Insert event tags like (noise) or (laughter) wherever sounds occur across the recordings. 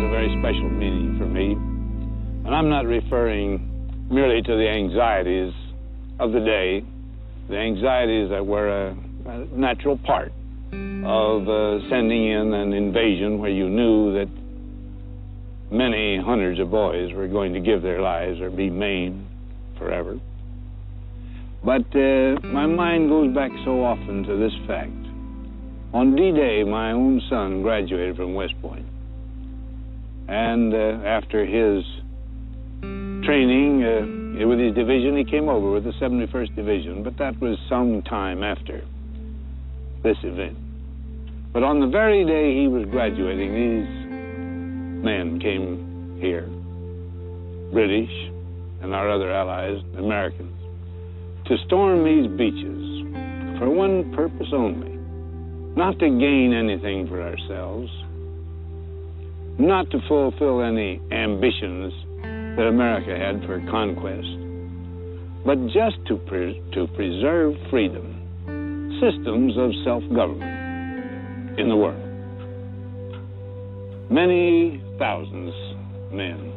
has a very special meaning for me. And I'm not referring merely to the anxieties of the day, the anxieties that were a, a natural part of uh, sending in an invasion where you knew that many hundreds of boys were going to give their lives or be maimed forever. But uh, my mind goes back so often to this fact. On D-Day, my own son graduated from West Point. And uh, after his training uh, with his division, he came over with the 71st Division, but that was some time after this event. But on the very day he was graduating, these men came here, British and our other allies, Americans, to storm these beaches for one purpose only, not to gain anything for ourselves, not to fulfill any ambitions that America had for conquest, but just to, pre to preserve freedom, systems of self-government in the world. Many thousands men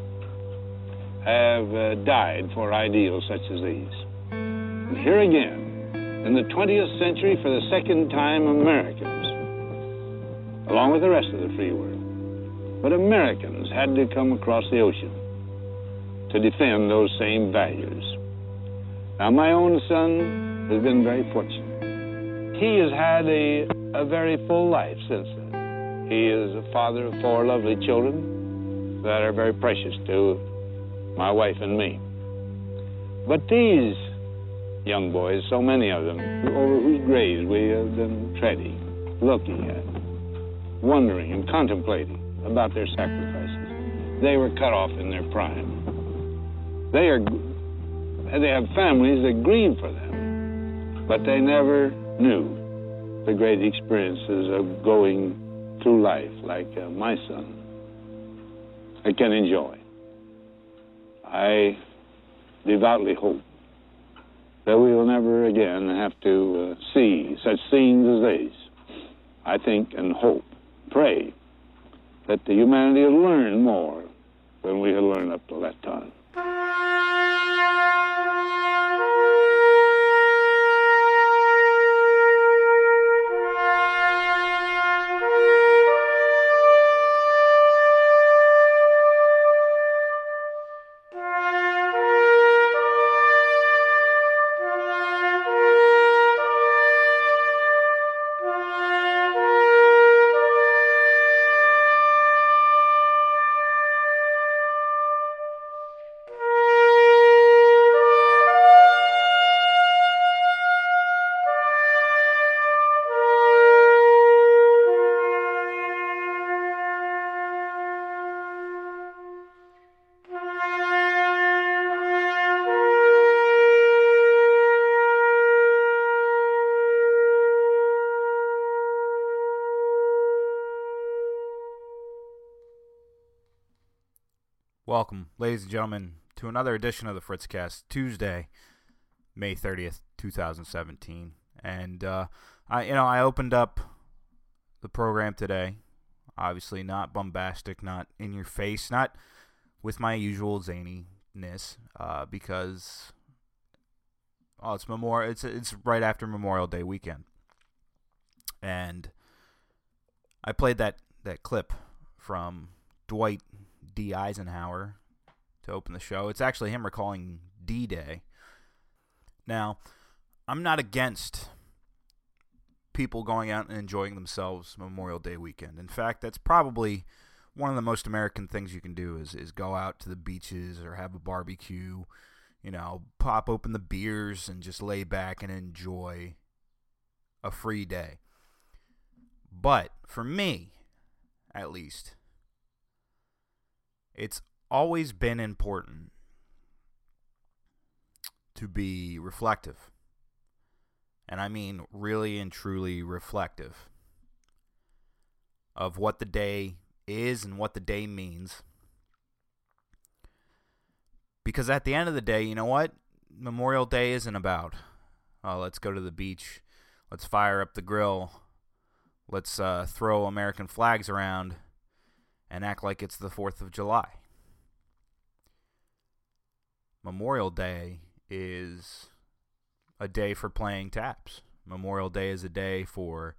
have uh, died for ideals such as these. And here again, in the 20th century, for the second time, Americans, along with the rest of the free world, but Americans had to come across the ocean to defend those same values. Now, my own son has been very fortunate. He has had a, a very full life since then. He is a father of four lovely children that are very precious to my wife and me. But these young boys, so many of them, over whose graves we have been treading, looking at, wondering and contemplating, about their sacrifices. They were cut off in their prime. They are they have families that grieve for them, but they never knew the great experiences of going through life like uh, my son I can enjoy. I devoutly hope that we will never again have to uh, see such scenes as these. I think and hope, pray that the humanity had learned more than we had learned up to that time. Ladies and gentlemen, to another edition of the Fritzcast, Tuesday, May 30th, 2017. And uh, I, you know, I opened up the program today. Obviously, not bombastic, not in your face, not with my usual zaniness, uh, because oh, it's Memorial. It's it's right after Memorial Day weekend, and I played that that clip from Dwight D. Eisenhower to open the show. It's actually him recalling D Day. Now, I'm not against people going out and enjoying themselves Memorial Day weekend. In fact, that's probably one of the most American things you can do is is go out to the beaches or have a barbecue, you know, pop open the beers and just lay back and enjoy a free day. But for me, at least, it's always been important to be reflective. And I mean really and truly reflective of what the day is and what the day means. Because at the end of the day, you know what? Memorial Day isn't about, oh, let's go to the beach, let's fire up the grill, let's uh, throw American flags around and act like it's the 4th of July. Memorial Day is a day for playing taps. Memorial Day is a day for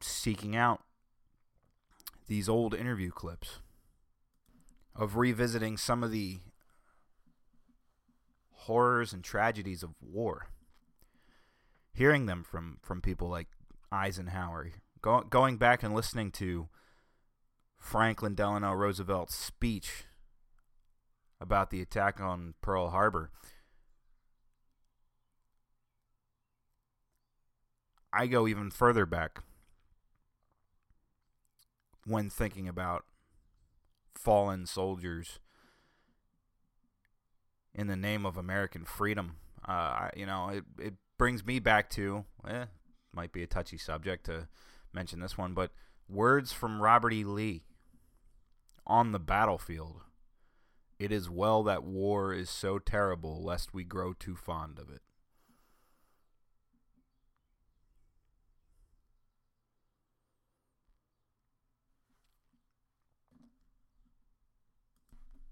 seeking out these old interview clips of revisiting some of the horrors and tragedies of war. Hearing them from, from people like Eisenhower, go, going back and listening to Franklin Delano Roosevelt's speech about the attack on Pearl Harbor. I go even further back when thinking about fallen soldiers in the name of American freedom. Uh, you know, it, it brings me back to, eh, might be a touchy subject to mention this one, but words from Robert E. Lee on the battlefield. It is well that war is so terrible, lest we grow too fond of it.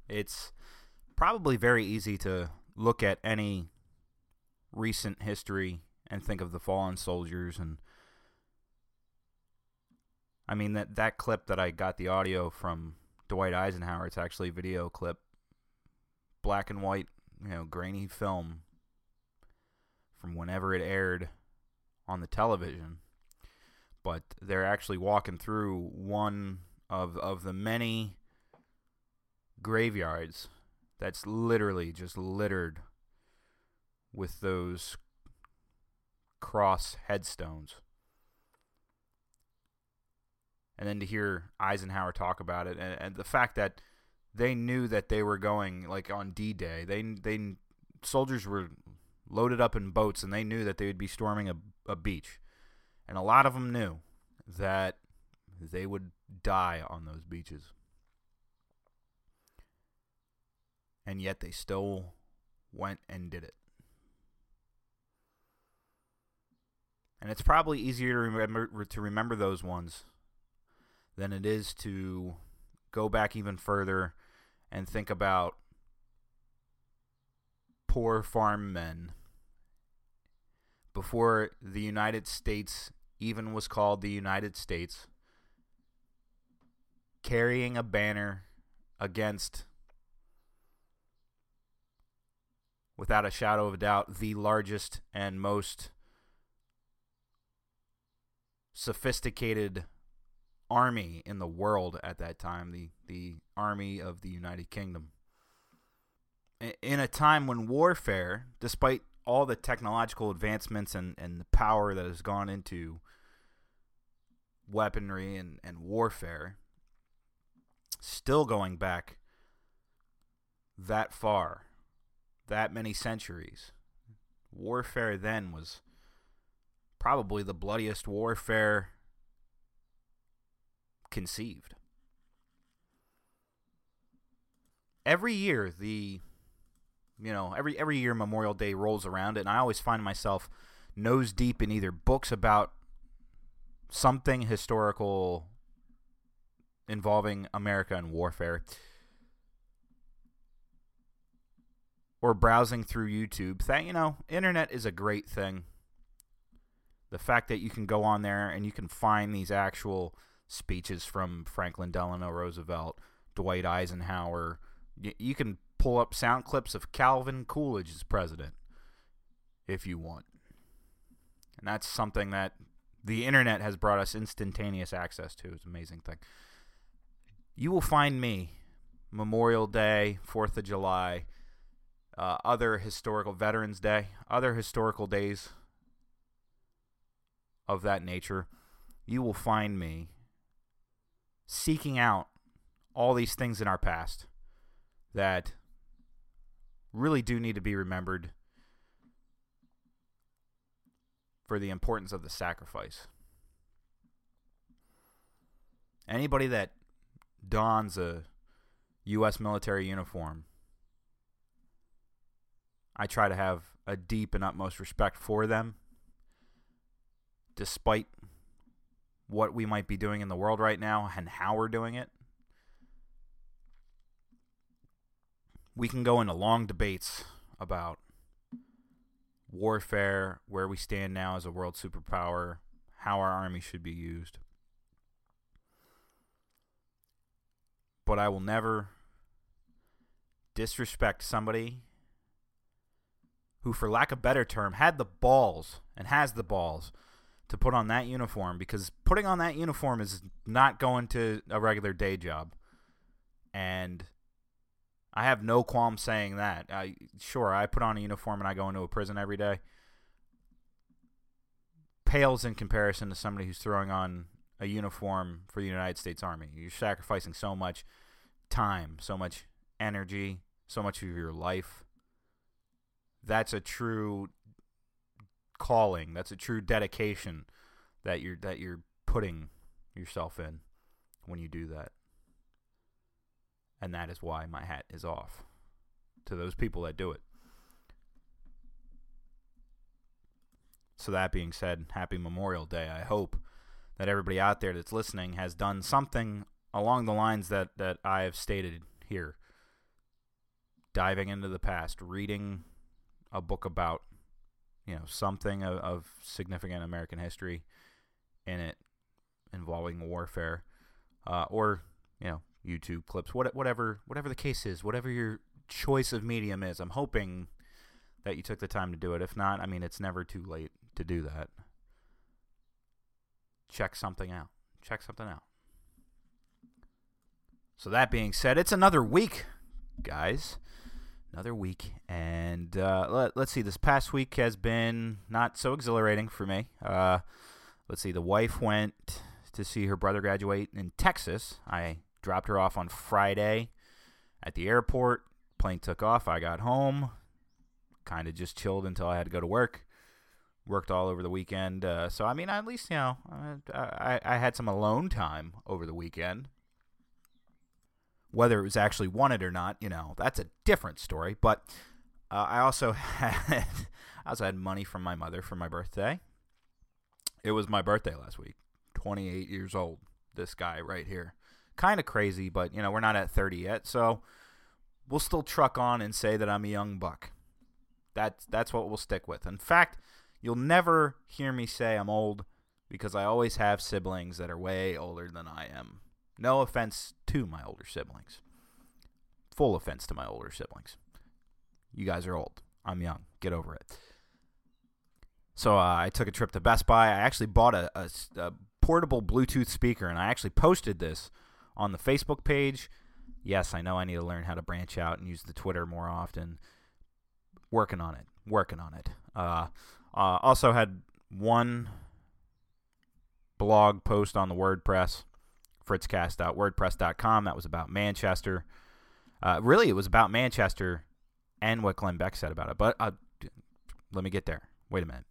It's probably very easy to look at any recent history and think of the fallen soldiers and I mean that that clip that I got the audio from Dwight Eisenhower it's actually a video clip black and white you know grainy film from whenever it aired on the television but they're actually walking through one of of the many graveyards that's literally just littered with those cross headstones. And then to hear Eisenhower talk about it, and, and the fact that they knew that they were going like on D-Day, they they soldiers were loaded up in boats, and they knew that they would be storming a, a beach, and a lot of them knew that they would die on those beaches. and yet they still went and did it. And it's probably easier to remember to remember those ones than it is to go back even further and think about poor farm men before the United States even was called the United States carrying a banner against without a shadow of a doubt, the largest and most sophisticated army in the world at that time, the, the army of the United Kingdom. In a time when warfare, despite all the technological advancements and, and the power that has gone into weaponry and, and warfare, still going back that far that many centuries. Warfare then was probably the bloodiest warfare conceived. Every year the you know, every every year Memorial Day rolls around and I always find myself nose deep in either books about something historical involving America and warfare or browsing through YouTube. That you know, internet is a great thing. The fact that you can go on there and you can find these actual speeches from Franklin Delano Roosevelt, Dwight Eisenhower. You can pull up sound clips of Calvin Coolidge as president if you want. And that's something that the internet has brought us instantaneous access to. It's an amazing thing. You will find me Memorial Day, 4th of July, uh, other historical Veterans Day, other historical days of that nature, you will find me seeking out all these things in our past that really do need to be remembered for the importance of the sacrifice. Anybody that dons a U.S. military uniform I try to have a deep and utmost respect for them, despite what we might be doing in the world right now and how we're doing it. We can go into long debates about warfare, where we stand now as a world superpower, how our army should be used. But I will never disrespect somebody who, for lack of a better term, had the balls and has the balls to put on that uniform because putting on that uniform is not going to a regular day job. And I have no qualm saying that. I, sure, I put on a uniform and I go into a prison every day. Pales in comparison to somebody who's throwing on a uniform for the United States Army. You're sacrificing so much time, so much energy, so much of your life. That's a true calling. That's a true dedication that you're that you're putting yourself in when you do that. And that is why my hat is off to those people that do it. So that being said, happy Memorial Day. I hope that everybody out there that's listening has done something along the lines that that I have stated here. Diving into the past, reading a book about you know something of, of significant American history in it involving warfare, uh, or you know YouTube clips, what, whatever whatever the case is, whatever your choice of medium is. I'm hoping that you took the time to do it. If not, I mean, it's never too late to do that. Check something out. Check something out. So that being said, it's another week, guys another week. And uh, let, us see, this past week has been not so exhilarating for me. Uh, let's see, the wife went to see her brother graduate in Texas. I dropped her off on Friday at the airport. Plane took off. I got home, kind of just chilled until I had to go to work. Worked all over the weekend. Uh, so, I mean, at least, you know, I, I had some alone time over the weekend whether it was actually wanted or not, you know, that's a different story. But uh, I also (laughs) had I also had money from my mother for my birthday. It was my birthday last week. 28 years old. This guy right here. Kind of crazy, but you know, we're not at 30 yet, so we'll still truck on and say that I'm a young buck. That's that's what we'll stick with. In fact, you'll never hear me say I'm old because I always have siblings that are way older than I am. No offense to my older siblings. Full offense to my older siblings. You guys are old. I'm young. Get over it. So uh, I took a trip to Best Buy. I actually bought a, a, a portable Bluetooth speaker, and I actually posted this on the Facebook page. Yes, I know I need to learn how to branch out and use the Twitter more often. Working on it. Working on it. Uh, uh, also had one blog post on the WordPress fritzcast.wordpress.com. That was about Manchester. Uh, really, it was about Manchester and what Glenn Beck said about it. But uh, let me get there. Wait a minute.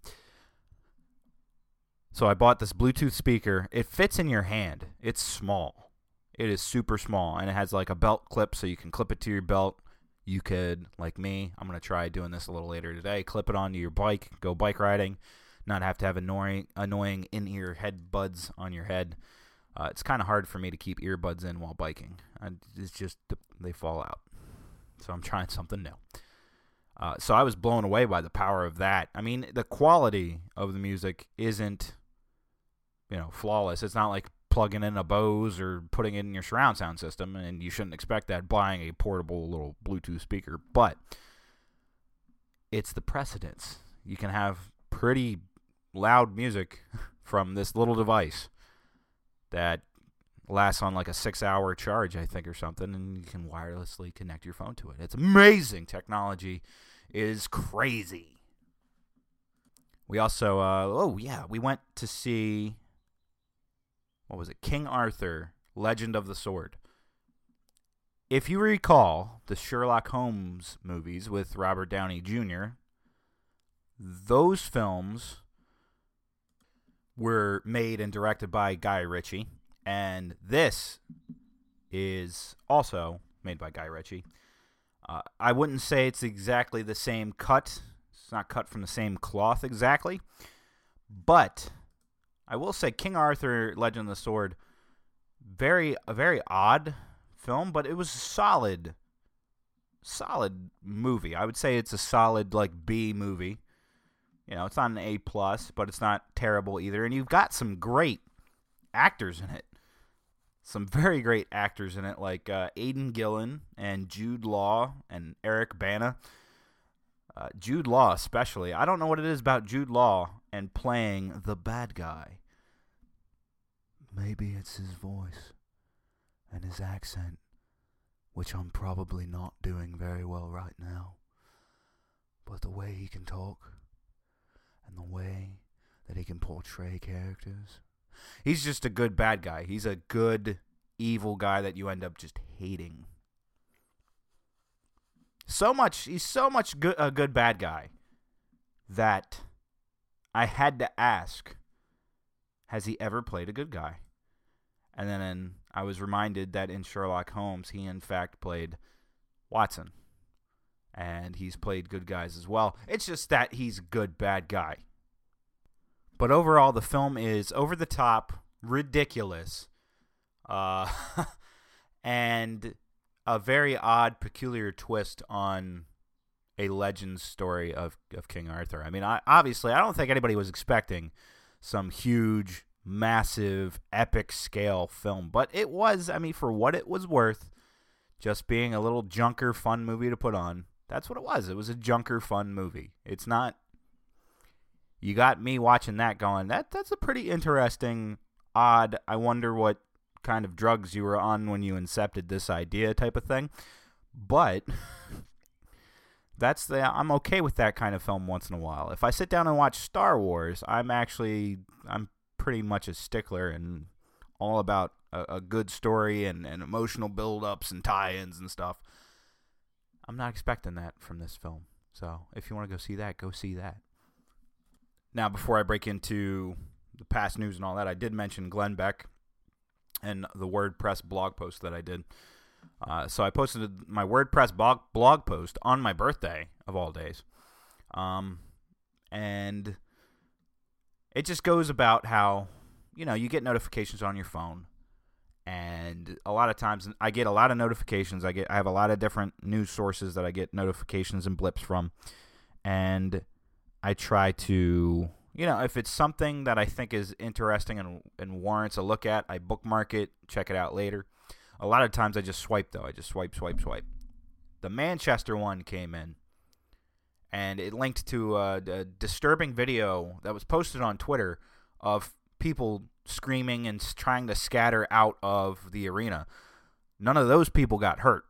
So I bought this Bluetooth speaker. It fits in your hand. It's small. It is super small, and it has like a belt clip, so you can clip it to your belt. You could, like me, I'm gonna try doing this a little later today. Clip it onto your bike, go bike riding, not have to have annoying, annoying in-ear head buds on your head. Uh, it's kind of hard for me to keep earbuds in while biking. it's just they fall out. So I'm trying something new. Uh, so I was blown away by the power of that. I mean, the quality of the music isn't, you know, flawless. It's not like plugging in a Bose or putting it in your surround sound system, and you shouldn't expect that buying a portable little Bluetooth speaker. But it's the precedence. You can have pretty loud music (laughs) from this little device that lasts on like a six hour charge, I think, or something, and you can wirelessly connect your phone to it. It's amazing. Technology is crazy. We also, uh, oh, yeah, we went to see, what was it? King Arthur, Legend of the Sword. If you recall the Sherlock Holmes movies with Robert Downey Jr., those films were made and directed by Guy Ritchie, and this is also made by Guy Ritchie. Uh, I wouldn't say it's exactly the same cut. It's not cut from the same cloth exactly, but I will say King Arthur Legend of the Sword very a very odd film, but it was solid solid movie. I would say it's a solid like B movie. You know, it's not an A plus, but it's not terrible either. And you've got some great actors in it. Some very great actors in it, like uh, Aidan Gillen and Jude Law and Eric Bana. Uh, Jude Law, especially. I don't know what it is about Jude Law and playing the bad guy. Maybe it's his voice and his accent, which I'm probably not doing very well right now. But the way he can talk and the way that he can portray characters. He's just a good bad guy. He's a good evil guy that you end up just hating. So much he's so much good a good bad guy that I had to ask has he ever played a good guy? And then I was reminded that in Sherlock Holmes, he in fact played Watson. And he's played good guys as well. It's just that he's good bad guy. But overall, the film is over the top, ridiculous, uh, (laughs) and a very odd, peculiar twist on a legend story of, of King Arthur. I mean, I, obviously, I don't think anybody was expecting some huge massive epic scale film but it was i mean for what it was worth just being a little junker fun movie to put on that's what it was it was a junker fun movie it's not you got me watching that going that that's a pretty interesting odd i wonder what kind of drugs you were on when you incepted this idea type of thing but (laughs) that's the I'm okay with that kind of film once in a while. If I sit down and watch Star Wars, I'm actually I'm pretty much a stickler and all about a, a good story and, and emotional build-ups and tie-ins and stuff. I'm not expecting that from this film. So if you want to go see that, go see that. Now, before I break into the past news and all that, I did mention Glenn Beck and the WordPress blog post that I did. Uh, so I posted my WordPress blog, blog post on my birthday of all days. Um, and it just goes about how you know you get notifications on your phone and a lot of times i get a lot of notifications i get i have a lot of different news sources that i get notifications and blips from and i try to you know if it's something that i think is interesting and, and warrants a look at i bookmark it check it out later. A lot of times i just swipe though. I just swipe swipe swipe. The manchester one came in and it linked to a, a, disturbing video that was posted on Twitter of people screaming and trying to scatter out of the arena. None of those people got hurt,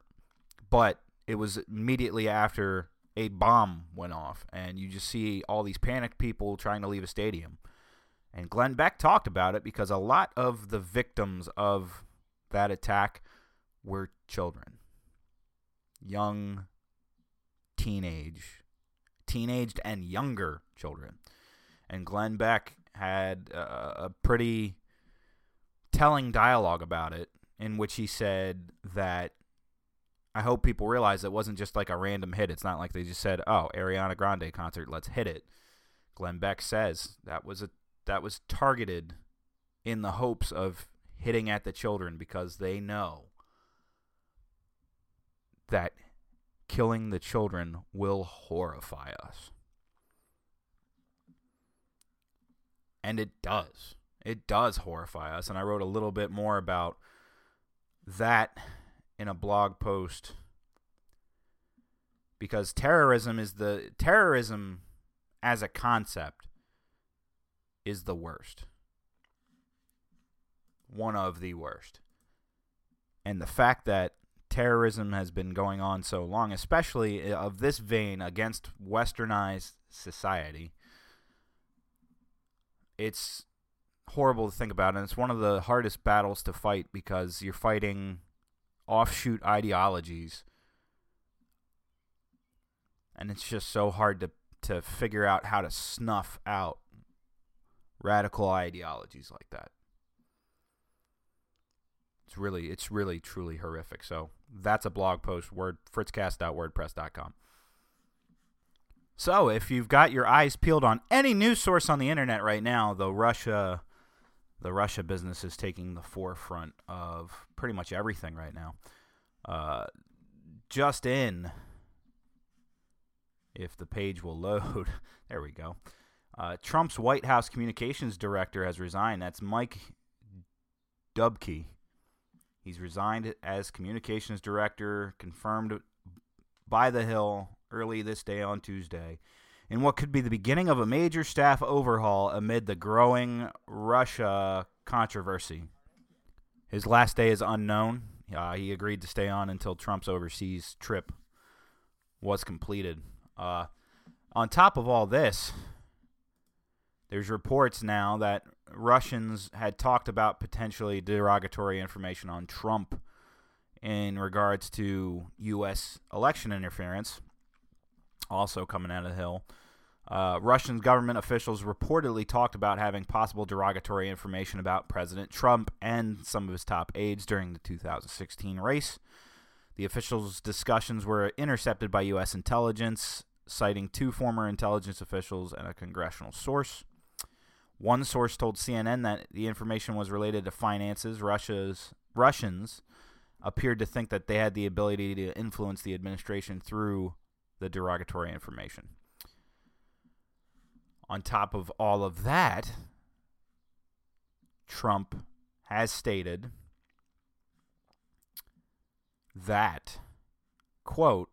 but it was immediately after a bomb went off, and you just see all these panicked people trying to leave a stadium. And Glenn Beck talked about it because a lot of the victims of that attack were children, young, teenage teenaged and younger children. And Glenn Beck had a, a pretty telling dialogue about it in which he said that I hope people realize it wasn't just like a random hit. It's not like they just said, "Oh, Ariana Grande concert, let's hit it." Glenn Beck says that was a that was targeted in the hopes of hitting at the children because they know that killing the children will horrify us. And it does. It does horrify us. And I wrote a little bit more about that in a blog post because terrorism is the terrorism as a concept is the worst. One of the worst. And the fact that terrorism has been going on so long, especially of this vein against westernized society. It's horrible to think about, and it's one of the hardest battles to fight because you're fighting offshoot ideologies. And it's just so hard to, to figure out how to snuff out radical ideologies like that. It's really, it's really, truly horrific. So that's a blog post, word fritzcast.wordpress.com. So if you've got your eyes peeled on any news source on the internet right now, though Russia the Russia business is taking the forefront of pretty much everything right now. Uh, just in, if the page will load, (laughs) there we go. Uh, Trump's White House communications director has resigned. That's Mike Dubke. He's resigned as communications director, confirmed by The Hill early this day on Tuesday, in what could be the beginning of a major staff overhaul amid the growing Russia controversy. His last day is unknown. Uh, he agreed to stay on until Trump's overseas trip was completed. Uh, on top of all this, there's reports now that Russians had talked about potentially derogatory information on Trump in regards to U.S. election interference, also coming out of the Hill. Uh, Russian government officials reportedly talked about having possible derogatory information about President Trump and some of his top aides during the 2016 race. The officials' discussions were intercepted by U.S. intelligence, citing two former intelligence officials and a congressional source. One source told CNN that the information was related to finances. Russia's Russians appeared to think that they had the ability to influence the administration through the derogatory information. On top of all of that, Trump has stated that, quote,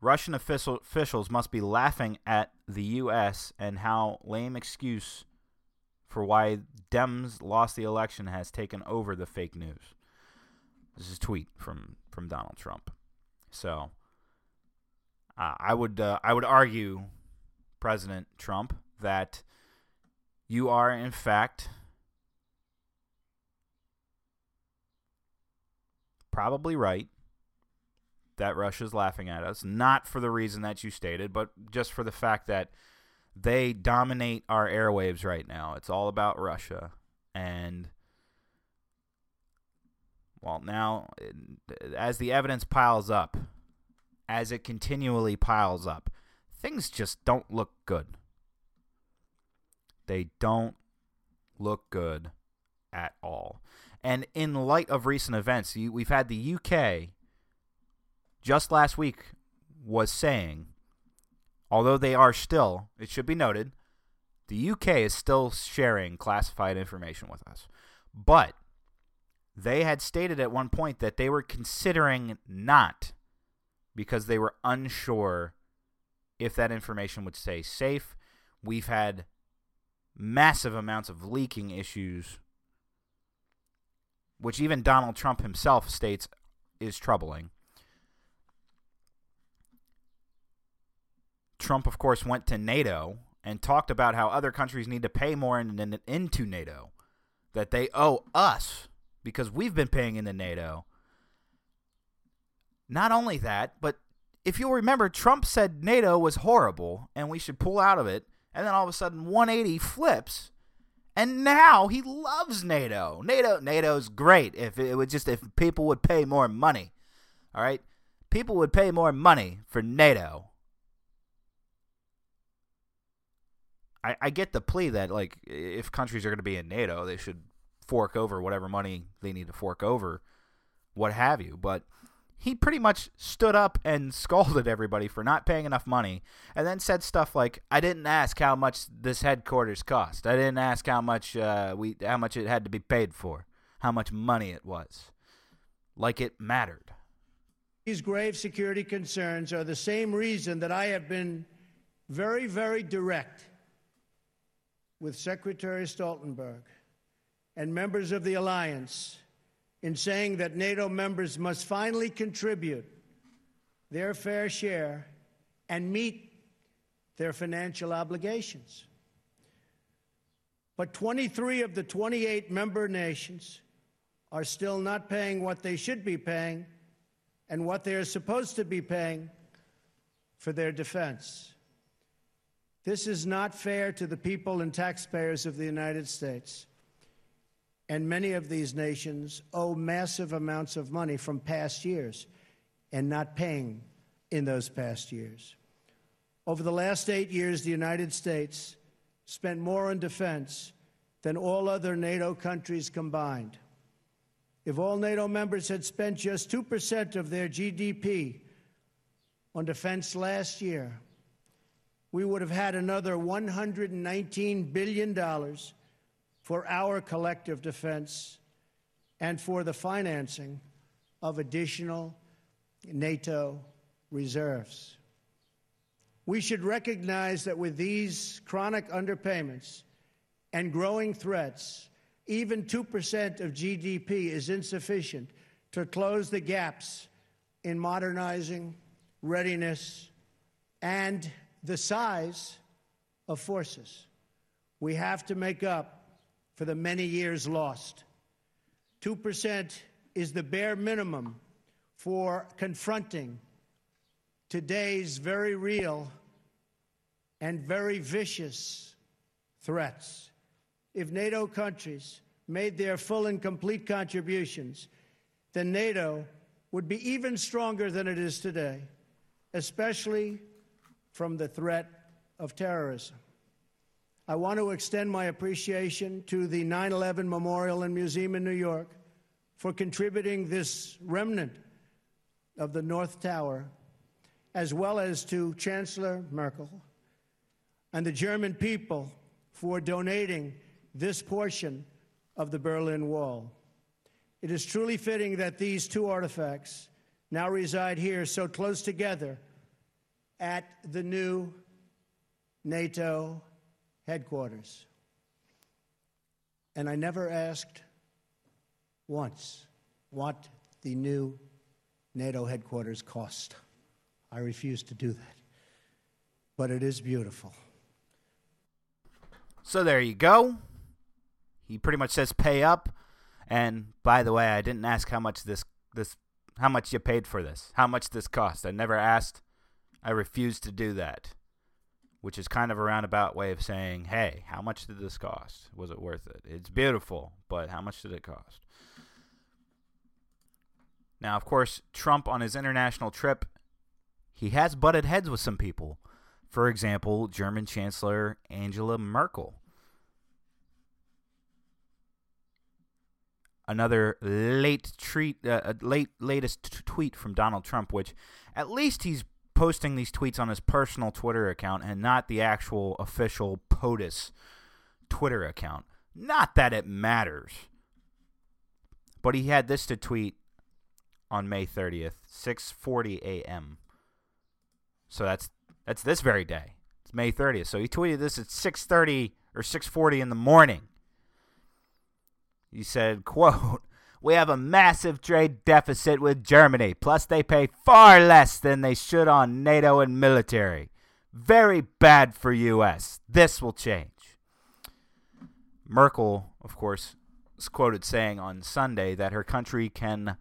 Russian official, officials must be laughing at the U.S. and how lame excuse for why Dems lost the election has taken over the fake news. This is a tweet from from Donald Trump. So uh, I would uh, I would argue, President Trump, that you are in fact probably right that Russia's laughing at us, not for the reason that you stated, but just for the fact that they dominate our airwaves right now. It's all about Russia. And, well, now, as the evidence piles up, as it continually piles up, things just don't look good. They don't look good at all. And in light of recent events, we've had the UK just last week was saying Although they are still, it should be noted, the UK is still sharing classified information with us. But they had stated at one point that they were considering not because they were unsure if that information would stay safe. We've had massive amounts of leaking issues, which even Donald Trump himself states is troubling. Trump, of course, went to NATO and talked about how other countries need to pay more in, in, into NATO, that they owe us because we've been paying into NATO. Not only that, but if you'll remember, Trump said NATO was horrible and we should pull out of it, and then all of a sudden 180 flips, and now he loves NATO. NATO, NATO's great. If it would just if people would pay more money, all right, people would pay more money for NATO I, I get the plea that like if countries are going to be in NATO, they should fork over whatever money they need to fork over, what have you. But he pretty much stood up and scolded everybody for not paying enough money, and then said stuff like, "I didn't ask how much this headquarters cost. I didn't ask how much uh, we how much it had to be paid for, how much money it was, like it mattered." These grave security concerns are the same reason that I have been very, very direct with Secretary Stoltenberg and members of the alliance in saying that NATO members must finally contribute their fair share and meet their financial obligations. But 23 of the 28 member nations are still not paying what they should be paying and what they are supposed to be paying for their defense. This is not fair to the people and taxpayers of the United States. And many of these nations owe massive amounts of money from past years and not paying in those past years. Over the last eight years, the United States spent more on defense than all other NATO countries combined. If all NATO members had spent just 2% of their GDP on defense last year, we would have had another $119 billion for our collective defense and for the financing of additional NATO reserves. We should recognize that with these chronic underpayments and growing threats, even 2% of GDP is insufficient to close the gaps in modernizing, readiness, and the size of forces. We have to make up for the many years lost. 2% is the bare minimum for confronting today's very real and very vicious threats. If NATO countries made their full and complete contributions, then NATO would be even stronger than it is today, especially from the threat of terrorism. I want to extend my appreciation to the 9 11 Memorial and Museum in New York for contributing this remnant of the North Tower, as well as to Chancellor Merkel and the German people for donating this portion of the Berlin Wall. It is truly fitting that these two artifacts now reside here so close together at the new NATO headquarters. And I never asked once what the new NATO headquarters cost. I refuse to do that. But it is beautiful. So there you go. He pretty much says pay up. And by the way, I didn't ask how much this this how much you paid for this. How much this cost. I never asked. I refused to do that. Which is kind of a roundabout way of saying, hey, how much did this cost? Was it worth it? It's beautiful, but how much did it cost? Now, of course, Trump on his international trip, he has butted heads with some people. For example, German Chancellor Angela Merkel. Another late treat, uh, late latest t- tweet from Donald Trump, which at least he's posting these tweets on his personal Twitter account and not the actual official POTUS Twitter account. Not that it matters. But he had this to tweet on May 30th, 6:40 a.m. So that's that's this very day. It's May 30th. So he tweeted this at 6:30 or 6:40 in the morning. He said, "Quote: We have a massive trade deficit with Germany. Plus, they pay far less than they should on NATO and military. Very bad for U.S. This will change." Merkel, of course, is quoted saying on Sunday that her country can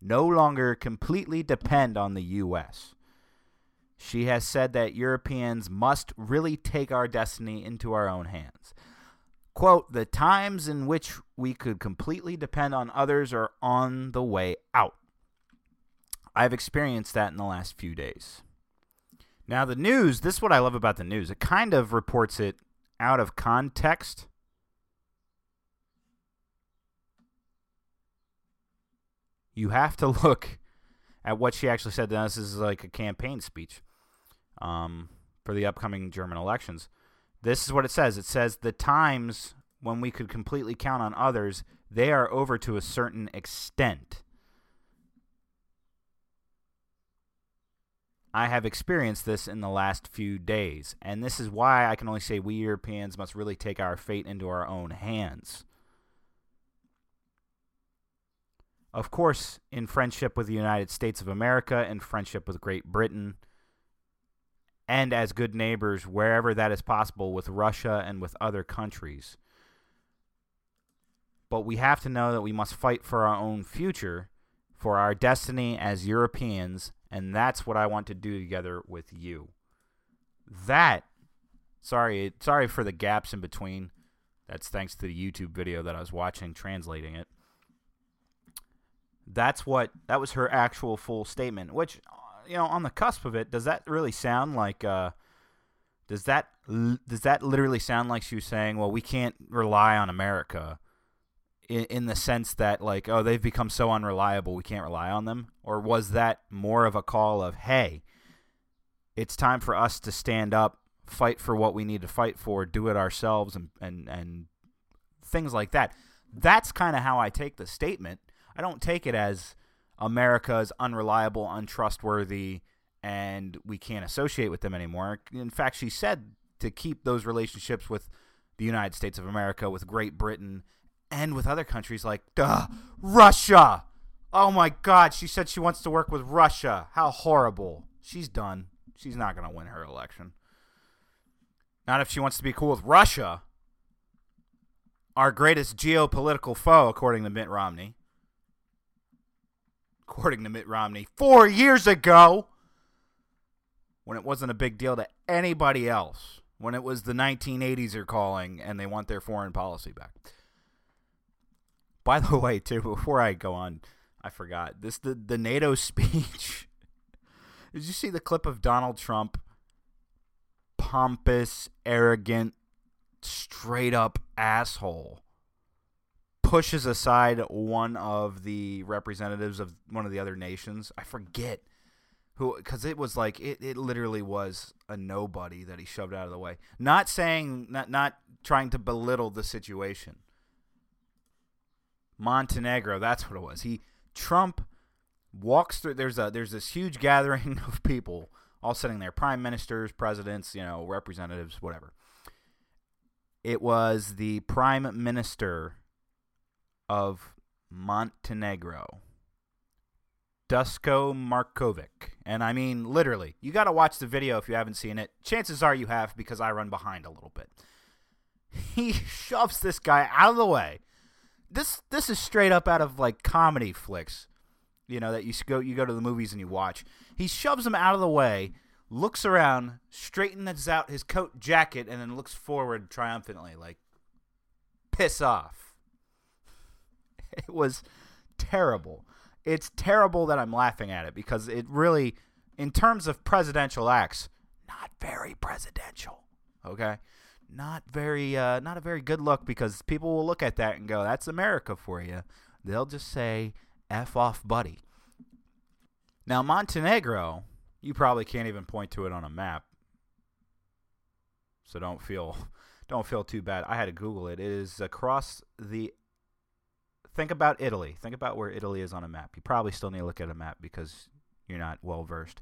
no longer completely depend on the U.S. She has said that Europeans must really take our destiny into our own hands. Quote, the times in which we could completely depend on others are on the way out. I've experienced that in the last few days. Now, the news, this is what I love about the news. It kind of reports it out of context you have to (laughs) look at what she actually said. This is like a campaign speech um, for the upcoming German elections. This is what it says. It says the times when we could completely count on others, they are over to a certain extent. I have experienced this in the last few days, and this is why I can only say we Europeans must really take our fate into our own hands. Of course, in friendship with the United States of America and friendship with Great Britain, and as good neighbors wherever that is possible with Russia and with other countries. But we have to know that we must fight for our own future, for our destiny as Europeans, and that's what I want to do together with you. That, sorry, sorry for the gaps in between. That's thanks to the YouTube video that I was watching translating it. That's what that was her actual full statement, which you know, on the cusp of it, does that really sound like uh Does that does that literally sound like she was saying, "Well, we can't rely on America," in, in the sense that like, oh, they've become so unreliable, we can't rely on them, or was that more of a call of, "Hey, it's time for us to stand up, fight for what we need to fight for, do it ourselves, and and and things like that." That's kind of how I take the statement. I don't take it as America is unreliable, untrustworthy and we can't associate with them anymore. In fact, she said to keep those relationships with the United States of America, with Great Britain, and with other countries like duh, Russia. Oh my God, she said she wants to work with Russia. How horrible. She's done. She's not going to win her election. Not if she wants to be cool with Russia, our greatest geopolitical foe, according to Mitt Romney. According to Mitt Romney, four years ago when it wasn't a big deal to anybody else, when it was the 1980s are calling and they want their foreign policy back. By the (laughs) way, too, before I go on, I forgot this the the NATO (laughs) speech. Did you see the clip of Donald Trump? Pompous, arrogant, straight up asshole pushes aside one of the representatives of one of the other nations. I forget who because it was like it, it literally was a nobody that he shoved out of the way. Not saying not not trying to belittle the situation. Montenegro that's what it was. He trump walks through there's a there's this huge gathering (laughs) of people all sitting there prime ministers presidents you know representatives whatever. It was the prime minister of montenegro Dusko Markovic. And I mean, literally, you got to watch the video if you haven't seen it. Chances are you have because I run behind a little bit. He (laughs) shoves this guy out of the way. This this is straight up out of like comedy flicks, you know that you go you go to the movies and you watch. He shoves him out of the way, looks around, straightens out his coat jacket, and then looks forward triumphantly, like piss off. (laughs) It was terrible it's terrible that I'm laughing at it because it really, in terms of presidential acts, not very presidential. Okay, not very, uh, not a very good look because people will look at that and go, "That's America for you." They'll just say, "F off, buddy." Now Montenegro, you probably can't even point to it on a map, so don't feel (laughs) don't feel too bad. I had to Google it. It is across the think about Italy. Think about where Italy is on a map. You probably still need to look at a map because you're not well versed.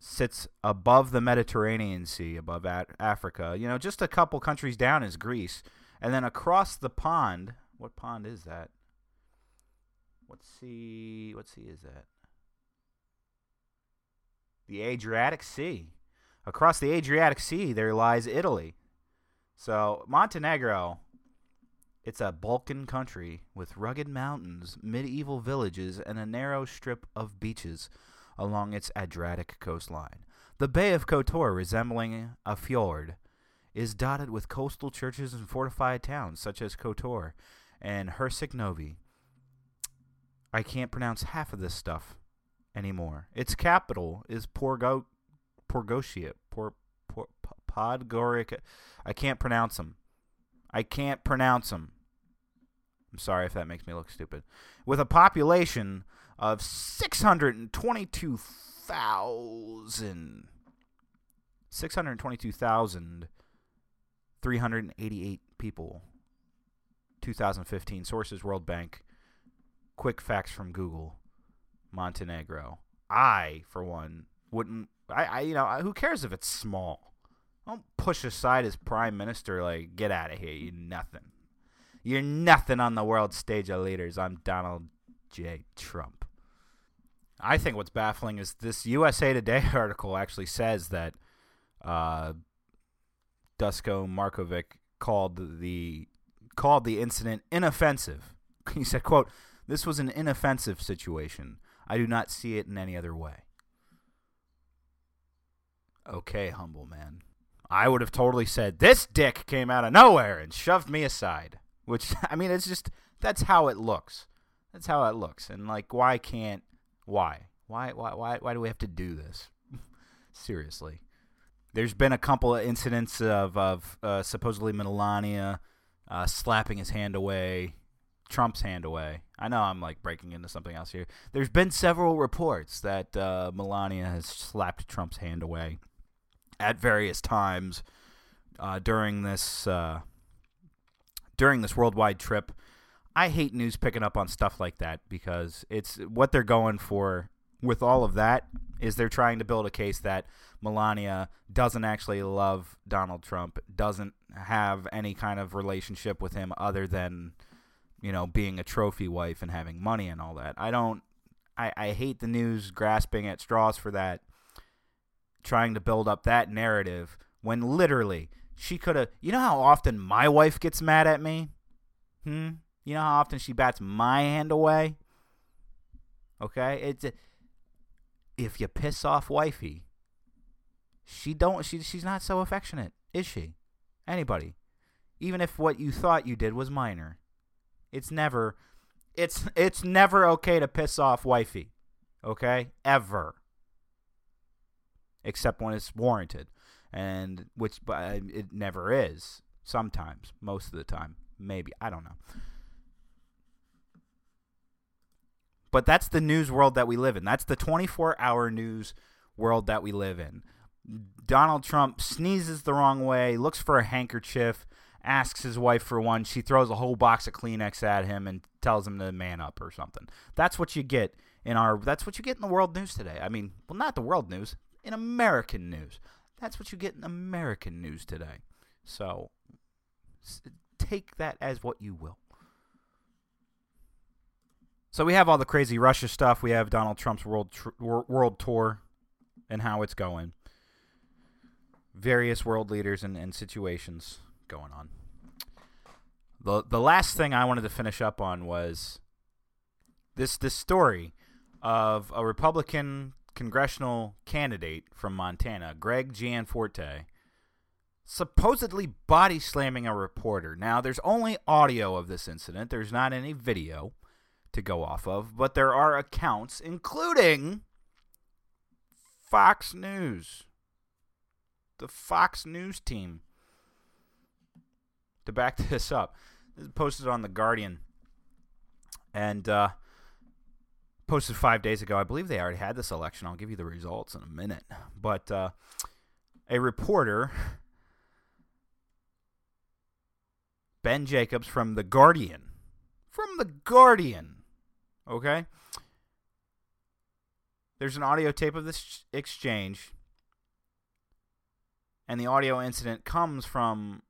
Sits above the Mediterranean Sea, above Africa. You know, just a couple countries down is Greece, and then across the pond. What pond is that? What sea? What sea is that? The Adriatic Sea. Across the Adriatic Sea, there lies Italy. So Montenegro it's a Balkan country with rugged mountains, medieval villages, and a narrow strip of beaches along its Adriatic coastline. The Bay of Kotor, resembling a fjord, is dotted with coastal churches and fortified towns such as Kotor and Herceg Novi. I can't pronounce half of this stuff anymore. Its capital is Porgo Porgotia, Por, Por, Podgorica. I can't pronounce them. I can't pronounce them. I'm sorry if that makes me look stupid. With a population of 622,000 622,388 people. 2015 sources World Bank. Quick facts from Google. Montenegro. I, for one, wouldn't. I, I you know, who cares if it's small? Don't push aside his prime minister like, get out of here, you nothing. You're nothing on the world stage of leaders. I'm Donald J. Trump. I think what's baffling is this USA Today (laughs) article actually says that uh, Dusko Markovic called the called the incident inoffensive. (laughs) He said, "quote This was an inoffensive situation. I do not see it in any other way." Okay, humble man. I would have totally said, This dick came out of nowhere and shoved me aside. Which (laughs) I mean, it's just that's how it looks. That's how it looks. And like, why can't? Why? Why? Why? Why? Why do we have to do this? (laughs) Seriously. there's been a couple of incidents of of uh, supposedly Melania uh, slapping his hand away, Trump's hand away. I know I'm like breaking into something else here. There's been several reports that uh, Melania has slapped Trump's hand away at various times uh, during this uh, during this worldwide trip. I hate news picking up on stuff like that because it's what they're going for with all of that is they're trying to build a case that Melania doesn't actually love Donald Trump, doesn't have any kind of relationship with him other than, you know, being a trophy wife and having money and all that. I don't I, I hate the news grasping at straws for that, trying to build up that narrative when literally she could have you know how often my wife gets mad at me? Hmm? You know how often she bats my hand away? Okay? It's if you piss off wifey, she don't she she's not so affectionate, is she? Anybody. Even if what you thought you did was minor. It's never it's it's never okay to piss off wifey. Okay? Ever. Except when it's warranted. And which but it never is. Sometimes, most of the time, maybe. I don't know. But that's the news world that we live in. That's the 24 hour news world that we live in. Donald Trump sneezes the wrong way, looks for a handkerchief, asks his wife for one. She throws a whole box of Kleenex at him and tells him to man up or something. That's what you get in our that's what you get in the world news today. I mean, well not the world news, in American news. That's what you get in American news today. So take that as what you will. So we have all the crazy Russia stuff. We have Donald Trump's world tr- world tour and how it's going. Various world leaders and, and situations going on. The the last thing I wanted to finish up on was this this story of a Republican congressional candidate from Montana, Greg Gianforte, supposedly body slamming a reporter. Now, there's only audio of this incident. There's not any video to go off of, but there are accounts, including Fox News, the Fox News team, to back (laughs) this up. This is posted on The Guardian and uh, posted five days ago. I believe they already had this election. I'll give you the results in a minute. But uh, a reporter, Ben Jacobs from The Guardian, from The Guardian, Okay? There's an audio tape of this exchange, and the audio incident comes from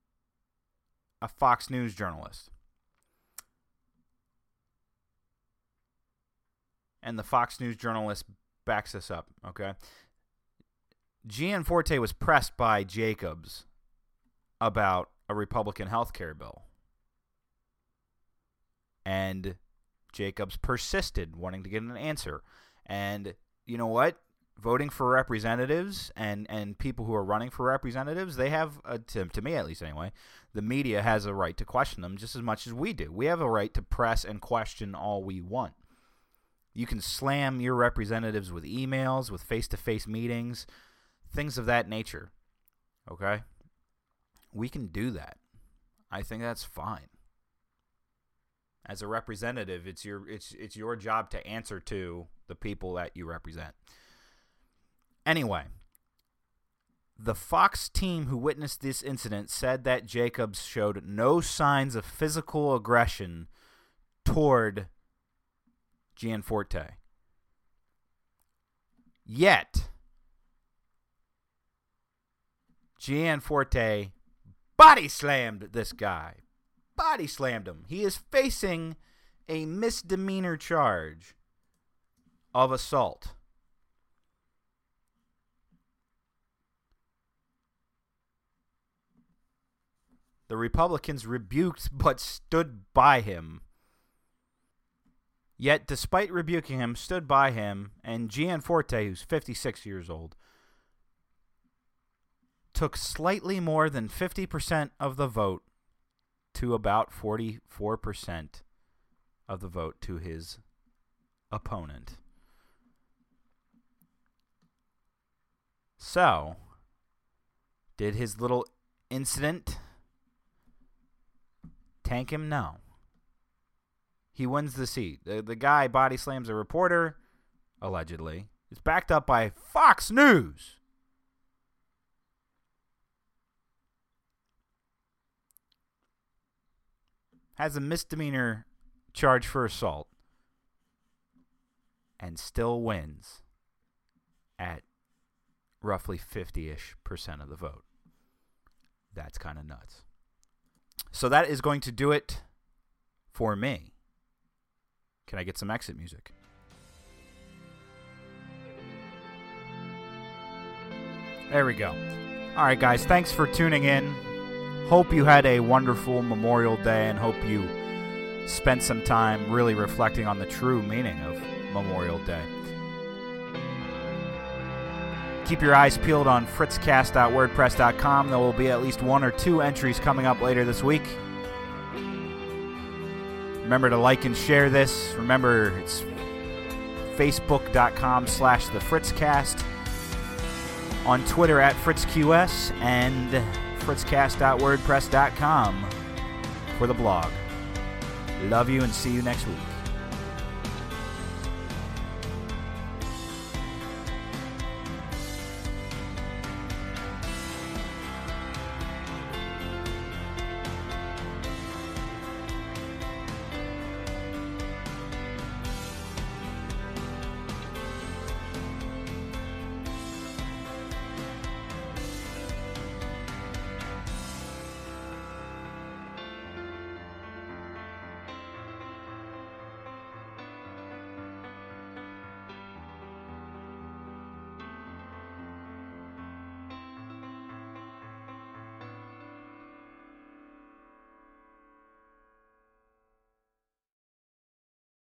a Fox News journalist. And the Fox News journalist backs this up, okay? Gianforte was pressed by Jacobs about a Republican health care bill. And Jacobs persisted, wanting to get an answer. And you know what? Voting for representatives and, and people who are running for representatives, they have, a, to, to me at least anyway, the media has a right to question them just as much as we do. We have a right to press and question all we want. You can slam your representatives with emails, with face to face meetings, things of that nature. Okay? We can do that. I think that's fine as a representative, it's your it's it's your job to answer to the people that you represent. Anyway, the Fox team who witnessed this incident said that Jacobs showed no signs of physical aggression toward Gianforte. Yet, Gianforte body slammed this guy body slammed him. He is facing a misdemeanor charge of assault. The Republicans rebuked (laughs) but stood by him. Yet, despite rebuking him, stood by him, and Gianforte, who's 56 years old, took slightly more than 50% of the vote to about 44% of the vote to his opponent. So, Did his little incident tank him? No. He wins the seat. The, the guy body slams a reporter, allegedly. It's backed up by Fox News. Has a misdemeanor charge for assault and still wins at roughly 50 ish percent of the vote. That's kind of nuts. So that is going to do it for me. Can I get some exit music? There we go. All right, guys, thanks for tuning in. Hope you had a wonderful Memorial Day and hope you spent some time really reflecting on the true meaning of Memorial Day. Keep your eyes peeled on fritzcast.wordpress.com. There will be at least one or two entries coming up later this week. Remember to like and share this. Remember, it's facebook.com slash the fritzcast, on Twitter at fritzqs, and fritzcast.wordpress.com for the blog. Love you and see you next week.